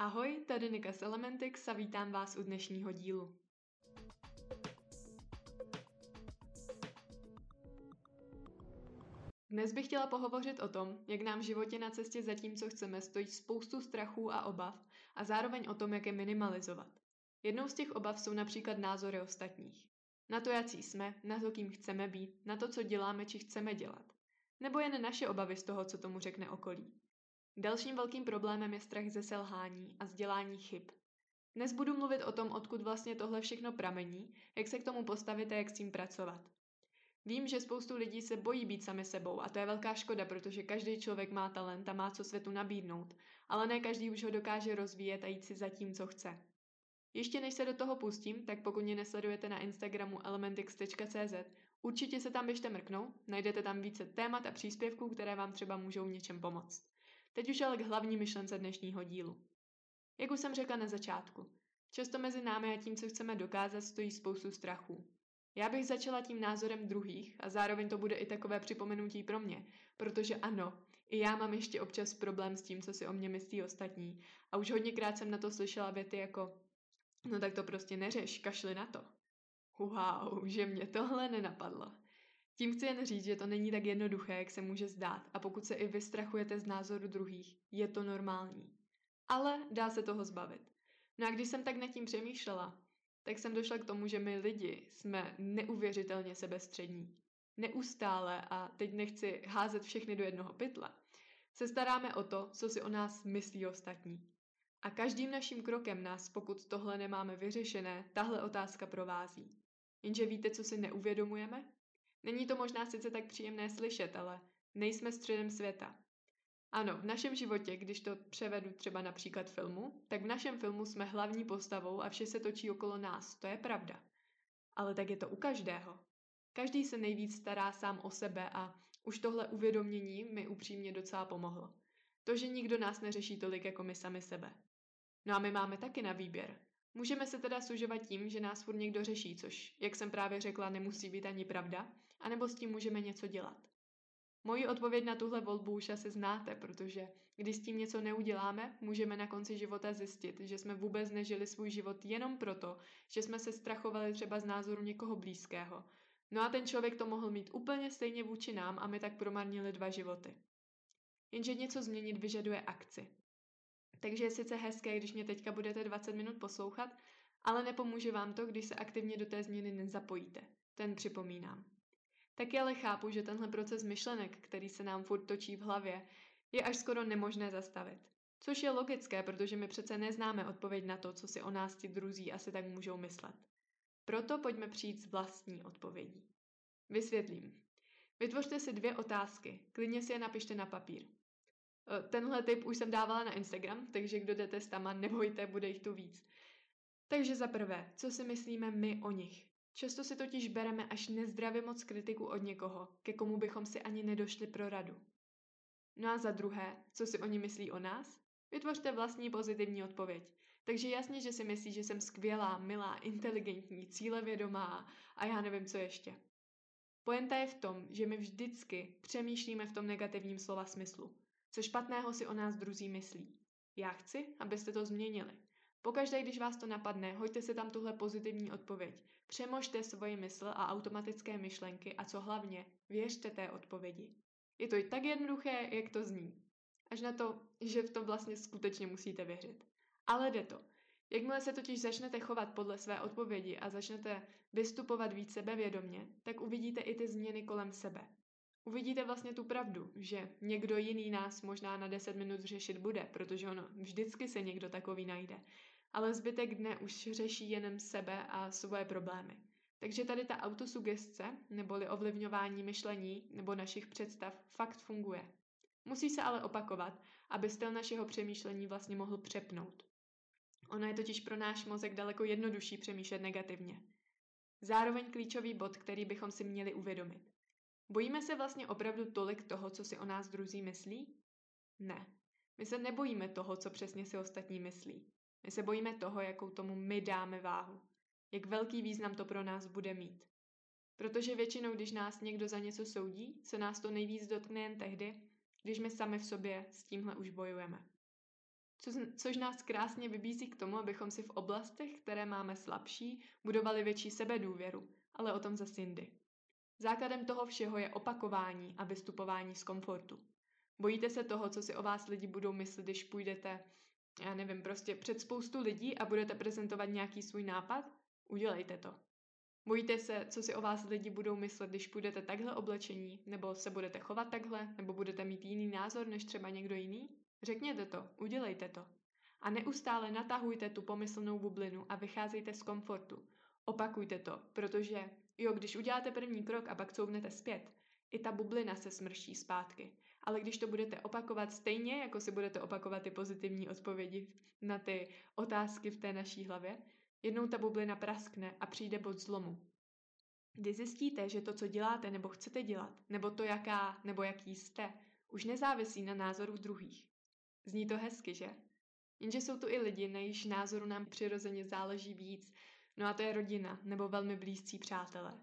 Ahoj, tady Nika z Elementix a vítám vás u dnešního dílu. Dnes bych chtěla pohovořit o tom, jak nám v životě na cestě za tím, co chceme, stojí spoustu strachů a obav a zároveň o tom, jak je minimalizovat. Jednou z těch obav jsou například názory ostatních. Na to, jaký jsme, na to, kým chceme být, na to, co děláme či chceme dělat. Nebo jen naše obavy z toho, co tomu řekne okolí. Dalším velkým problémem je strach ze selhání a sdělání chyb. Dnes budu mluvit o tom, odkud vlastně tohle všechno pramení, jak se k tomu postavit a jak s tím pracovat. Vím, že spoustu lidí se bojí být sami sebou a to je velká škoda, protože každý člověk má talent a má co světu nabídnout, ale ne každý už ho dokáže rozvíjet a jít si za tím, co chce. Ještě než se do toho pustím, tak pokud mě nesledujete na Instagramu elementix.cz, určitě se tam běžte mrknout, najdete tam více témat a příspěvků, které vám třeba můžou něčem pomoct. Teď už ale k hlavní myšlence dnešního dílu. Jak už jsem řekla na začátku, často mezi námi a tím, co chceme dokázat, stojí spoustu strachů. Já bych začala tím názorem druhých a zároveň to bude i takové připomenutí pro mě, protože ano, i já mám ještě občas problém s tím, co si o mě myslí ostatní a už hodněkrát jsem na to slyšela věty jako no tak to prostě neřeš, kašli na to. Wow, že mě tohle nenapadlo. Tím chci jen říct, že to není tak jednoduché, jak se může zdát a pokud se i vystrachujete z názoru druhých, je to normální. Ale dá se toho zbavit. No a když jsem tak nad tím přemýšlela, tak jsem došla k tomu, že my lidi jsme neuvěřitelně sebestřední. Neustále, a teď nechci házet všechny do jednoho pytle, se staráme o to, co si o nás myslí ostatní. A každým naším krokem nás, pokud tohle nemáme vyřešené, tahle otázka provází. Jenže víte, co si neuvědomujeme? Není to možná sice tak příjemné slyšet, ale nejsme středem světa. Ano, v našem životě, když to převedu třeba například filmu, tak v našem filmu jsme hlavní postavou a vše se točí okolo nás, to je pravda. Ale tak je to u každého. Každý se nejvíc stará sám o sebe a už tohle uvědomění mi upřímně docela pomohlo. To, že nikdo nás neřeší tolik jako my sami sebe. No a my máme taky na výběr. Můžeme se teda sužovat tím, že nás furt někdo řeší, což, jak jsem právě řekla, nemusí být ani pravda, anebo s tím můžeme něco dělat. Moji odpověď na tuhle volbu už asi znáte, protože když s tím něco neuděláme, můžeme na konci života zjistit, že jsme vůbec nežili svůj život jenom proto, že jsme se strachovali třeba z názoru někoho blízkého. No a ten člověk to mohl mít úplně stejně vůči nám a my tak promarnili dva životy. Jenže něco změnit vyžaduje akci. Takže je sice hezké, když mě teďka budete 20 minut poslouchat, ale nepomůže vám to, když se aktivně do té změny nezapojíte. Ten připomínám. Taky ale chápu, že tenhle proces myšlenek, který se nám furt točí v hlavě, je až skoro nemožné zastavit. Což je logické, protože my přece neznáme odpověď na to, co si o nás ti druzí asi tak můžou myslet. Proto pojďme přijít s vlastní odpovědí. Vysvětlím. Vytvořte si dvě otázky, klidně si je napište na papír. E, tenhle tip už jsem dávala na Instagram, takže kdo jdete s tama, nebojte, bude jich tu víc. Takže za prvé, co si myslíme my o nich? Často si totiž bereme až nezdravě moc kritiku od někoho, ke komu bychom si ani nedošli pro radu. No a za druhé, co si oni myslí o nás? Vytvořte vlastní pozitivní odpověď. Takže jasně, že si myslí, že jsem skvělá, milá, inteligentní, cílevědomá a já nevím, co ještě. Poenta je v tom, že my vždycky přemýšlíme v tom negativním slova smyslu. Co špatného si o nás druzí myslí. Já chci, abyste to změnili. Pokaždé, když vás to napadne, hoďte si tam tuhle pozitivní odpověď. Přemožte svoji mysl a automatické myšlenky a co hlavně, věřte té odpovědi. Je to i tak jednoduché, jak to zní. Až na to, že v to vlastně skutečně musíte věřit. Ale jde to. Jakmile se totiž začnete chovat podle své odpovědi a začnete vystupovat víc sebevědomně, tak uvidíte i ty změny kolem sebe. Uvidíte vlastně tu pravdu, že někdo jiný nás možná na 10 minut řešit bude, protože ono vždycky se někdo takový najde ale zbytek dne už řeší jenom sebe a svoje problémy. Takže tady ta autosugestce, neboli ovlivňování myšlení nebo našich představ, fakt funguje. Musí se ale opakovat, aby styl našeho přemýšlení vlastně mohl přepnout. Ono je totiž pro náš mozek daleko jednodušší přemýšlet negativně. Zároveň klíčový bod, který bychom si měli uvědomit. Bojíme se vlastně opravdu tolik toho, co si o nás druzí myslí? Ne. My se nebojíme toho, co přesně si ostatní myslí. My se bojíme toho, jakou tomu my dáme váhu. Jak velký význam to pro nás bude mít. Protože většinou, když nás někdo za něco soudí, se nás to nejvíc dotkne jen tehdy, když my sami v sobě s tímhle už bojujeme. co, což nás krásně vybízí k tomu, abychom si v oblastech, které máme slabší, budovali větší sebedůvěru, ale o tom zase jindy. Základem toho všeho je opakování a vystupování z komfortu. Bojíte se toho, co si o vás lidi budou myslet, když půjdete, já nevím, prostě před spoustu lidí a budete prezentovat nějaký svůj nápad? Udělejte to. Bojíte se, co si o vás lidi budou myslet, když půjdete takhle oblečení, nebo se budete chovat takhle, nebo budete mít jiný názor než třeba někdo jiný? Řekněte to, udělejte to. A neustále natahujte tu pomyslnou bublinu a vycházejte z komfortu. Opakujte to, protože jo, když uděláte první krok a pak couvnete zpět, i ta bublina se smrší zpátky. Ale když to budete opakovat stejně, jako si budete opakovat ty pozitivní odpovědi na ty otázky v té naší hlavě, jednou ta bublina praskne a přijde bod zlomu. Kdy zjistíte, že to, co děláte nebo chcete dělat, nebo to, jaká nebo jaký jste, už nezávisí na názoru druhých. Zní to hezky, že? Jenže jsou tu i lidi, na jejichž názoru nám přirozeně záleží víc, no a to je rodina nebo velmi blízcí přátelé.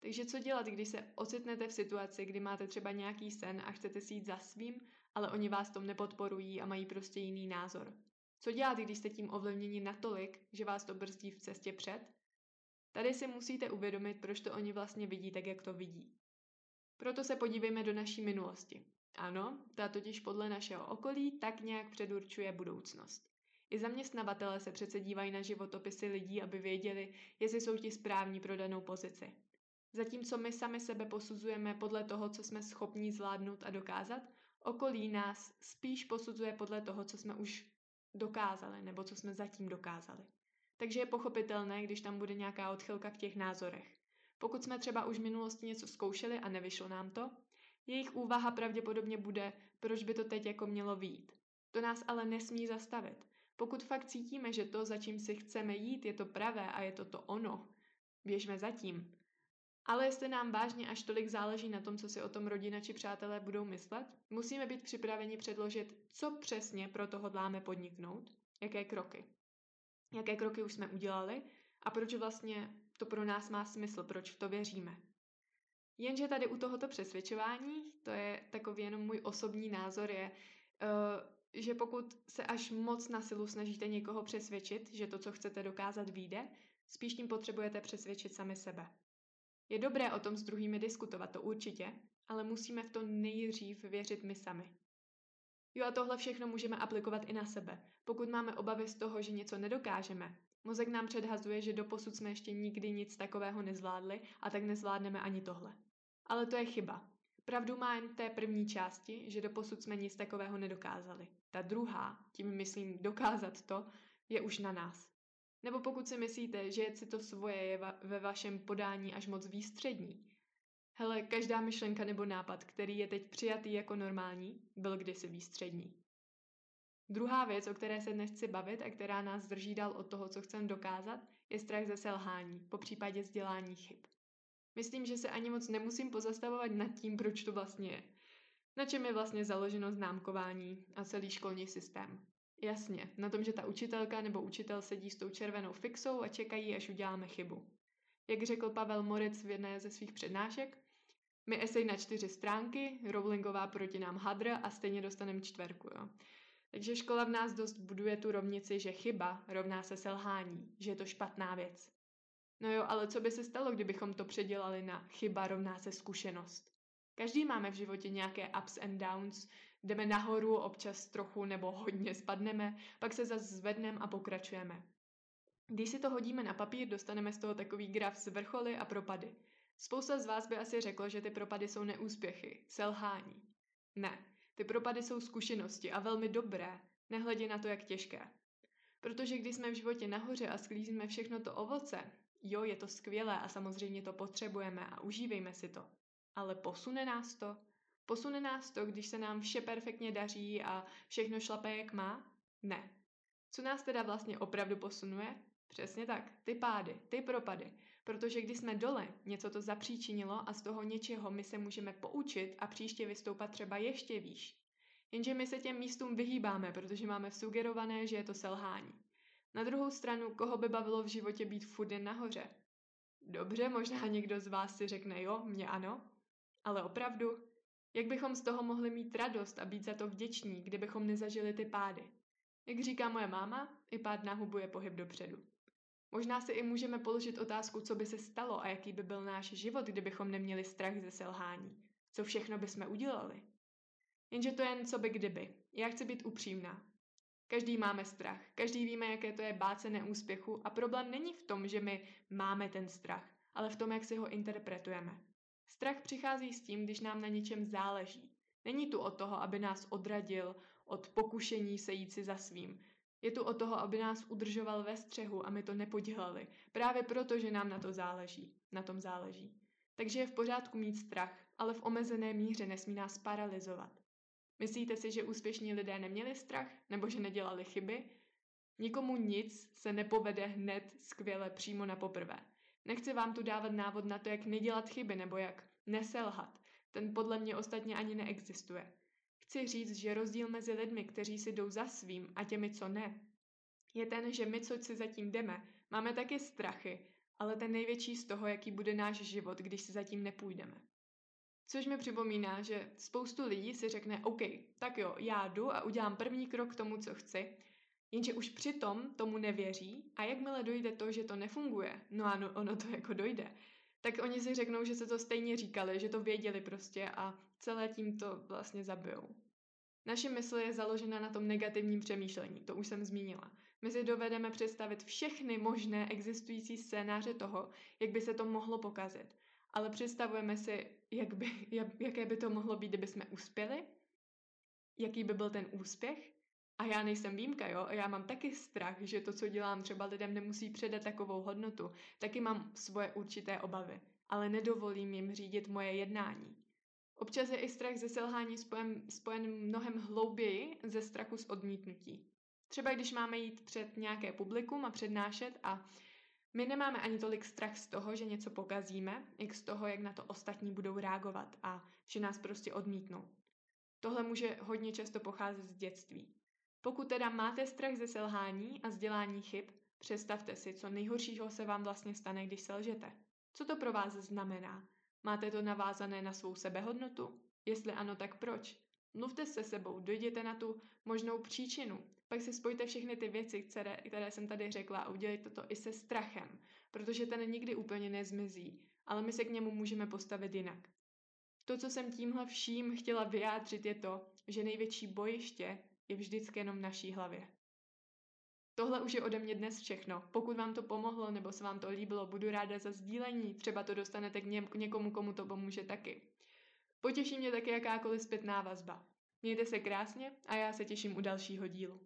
Takže co dělat, když se ocitnete v situaci, kdy máte třeba nějaký sen a chcete si jít za svým, ale oni vás tom nepodporují a mají prostě jiný názor? Co dělat, když jste tím ovlivněni natolik, že vás to brzdí v cestě před? Tady si musíte uvědomit, proč to oni vlastně vidí tak, jak to vidí. Proto se podívejme do naší minulosti. Ano, ta totiž podle našeho okolí tak nějak předurčuje budoucnost. I zaměstnavatele se přece dívají na životopisy lidí, aby věděli, jestli jsou ti správní pro danou pozici. Zatímco my sami sebe posuzujeme podle toho, co jsme schopni zvládnout a dokázat, okolí nás spíš posuzuje podle toho, co jsme už dokázali nebo co jsme zatím dokázali. Takže je pochopitelné, když tam bude nějaká odchylka v těch názorech. Pokud jsme třeba už v minulosti něco zkoušeli a nevyšlo nám to, jejich úvaha pravděpodobně bude, proč by to teď jako mělo výjít. To nás ale nesmí zastavit. Pokud fakt cítíme, že to, za čím si chceme jít, je to pravé a je to to ono, běžme zatím. Ale jestli nám vážně až tolik záleží na tom, co si o tom rodina či přátelé budou myslet, musíme být připraveni předložit, co přesně pro to hodláme podniknout, jaké kroky. Jaké kroky už jsme udělali a proč vlastně to pro nás má smysl, proč v to věříme. Jenže tady u tohoto přesvědčování, to je takový jenom můj osobní názor, je, uh, že pokud se až moc na silu snažíte někoho přesvědčit, že to, co chcete dokázat, vyjde, spíš tím potřebujete přesvědčit sami sebe. Je dobré o tom s druhými diskutovat, to určitě, ale musíme v to nejdřív věřit my sami. Jo a tohle všechno můžeme aplikovat i na sebe. Pokud máme obavy z toho, že něco nedokážeme, mozek nám předhazuje, že doposud jsme ještě nikdy nic takového nezvládli a tak nezvládneme ani tohle. Ale to je chyba. Pravdu má jen v té první části, že doposud jsme nic takového nedokázali. Ta druhá, tím myslím dokázat to, je už na nás. Nebo pokud si myslíte, že si to svoje je va- ve vašem podání až moc výstřední. Hele, každá myšlenka nebo nápad, který je teď přijatý jako normální, byl kdysi výstřední. Druhá věc, o které se dnes chci bavit a která nás drží dál od toho, co chcem dokázat, je strach ze selhání, po případě vzdělání chyb. Myslím, že se ani moc nemusím pozastavovat nad tím, proč to vlastně je. Na čem je vlastně založeno známkování a celý školní systém. Jasně, na tom, že ta učitelka nebo učitel sedí s tou červenou fixou a čekají, až uděláme chybu. Jak řekl Pavel Moritz v jedné ze svých přednášek, my esej na čtyři stránky, Rowlingová proti nám hadr a stejně dostaneme čtverku. Jo. Takže škola v nás dost buduje tu rovnici, že chyba rovná se selhání, že je to špatná věc. No jo, ale co by se stalo, kdybychom to předělali na chyba rovná se zkušenost? Každý máme v životě nějaké ups and downs, jdeme nahoru, občas trochu nebo hodně spadneme, pak se zase zvedneme a pokračujeme. Když si to hodíme na papír, dostaneme z toho takový graf s vrcholy a propady. Spousta z vás by asi řeklo, že ty propady jsou neúspěchy, selhání. Ne, ty propady jsou zkušenosti a velmi dobré, nehledě na to, jak těžké. Protože když jsme v životě nahoře a sklízíme všechno to ovoce, jo, je to skvělé a samozřejmě to potřebujeme a užívejme si to. Ale posune nás to? Posune nás to, když se nám vše perfektně daří a všechno šlape jak má? Ne. Co nás teda vlastně opravdu posunuje? Přesně tak, ty pády, ty propady. Protože když jsme dole, něco to zapříčinilo a z toho něčeho my se můžeme poučit a příště vystoupat třeba ještě výš. Jenže my se těm místům vyhýbáme, protože máme sugerované, že je to selhání. Na druhou stranu, koho by bavilo v životě být furt jen nahoře? Dobře, možná někdo z vás si řekne jo, mě ano, ale opravdu, jak bychom z toho mohli mít radost a být za to vděční, kdybychom nezažili ty pády? Jak říká moje máma, i pád na hubu je pohyb dopředu. Možná si i můžeme položit otázku, co by se stalo a jaký by byl náš život, kdybychom neměli strach ze selhání. Co všechno bychom udělali. Jenže to je jen co by kdyby. Já chci být upřímná. Každý máme strach, každý víme, jaké to je bát se neúspěchu a problém není v tom, že my máme ten strach, ale v tom, jak si ho interpretujeme. Strach přichází s tím, když nám na něčem záleží. Není tu od toho, aby nás odradil od pokušení se jít si za svým. Je tu od toho, aby nás udržoval ve střehu a my to nepodělali. Právě proto, že nám na to záleží. Na tom záleží. Takže je v pořádku mít strach, ale v omezené míře nesmí nás paralizovat. Myslíte si, že úspěšní lidé neměli strach nebo že nedělali chyby? Nikomu nic se nepovede hned skvěle přímo na poprvé. Nechci vám tu dávat návod na to, jak nedělat chyby nebo jak neselhat. Ten podle mě ostatně ani neexistuje. Chci říct, že rozdíl mezi lidmi, kteří si jdou za svým a těmi, co ne, je ten, že my, co si zatím jdeme, máme taky strachy, ale ten největší z toho, jaký bude náš život, když si zatím nepůjdeme. Což mi připomíná, že spoustu lidí si řekne, OK, tak jo, já jdu a udělám první krok k tomu, co chci, jenže už přitom tomu nevěří a jakmile dojde to, že to nefunguje, no ano, ono to jako dojde, tak oni si řeknou, že se to stejně říkali, že to věděli prostě a celé tím to vlastně zabijou. Naše mysl je založena na tom negativním přemýšlení, to už jsem zmínila. My si dovedeme představit všechny možné existující scénáře toho, jak by se to mohlo pokazit ale představujeme si, jak by, jak, jaké by to mohlo být, kdyby jsme uspěli, jaký by byl ten úspěch. A já nejsem výjimka, jo? Já mám taky strach, že to, co dělám, třeba lidem nemusí předat takovou hodnotu. Taky mám svoje určité obavy, ale nedovolím jim řídit moje jednání. Občas je i strach ze selhání spojen, spojen mnohem hlouběji ze strachu z odmítnutí. Třeba když máme jít před nějaké publikum a přednášet a my nemáme ani tolik strach z toho, že něco pokazíme, jak z toho, jak na to ostatní budou reagovat a že nás prostě odmítnou. Tohle může hodně často pocházet z dětství. Pokud teda máte strach ze selhání a vzdělání chyb, představte si, co nejhoršího se vám vlastně stane, když selžete. Co to pro vás znamená? Máte to navázané na svou sebehodnotu? Jestli ano, tak proč? Mluvte se sebou, dojděte na tu možnou příčinu. Pak si spojte všechny ty věci, které, které jsem tady řekla a udělejte to i se strachem, protože ten nikdy úplně nezmizí, ale my se k němu můžeme postavit jinak. To, co jsem tímhle vším chtěla vyjádřit, je to, že největší bojiště je vždycky jenom v naší hlavě. Tohle už je ode mě dnes všechno. Pokud vám to pomohlo nebo se vám to líbilo, budu ráda za sdílení. Třeba to dostanete k někomu, komu to pomůže taky. Potěší mě taky jakákoliv zpětná vazba. Mějte se krásně a já se těším u dalšího dílu.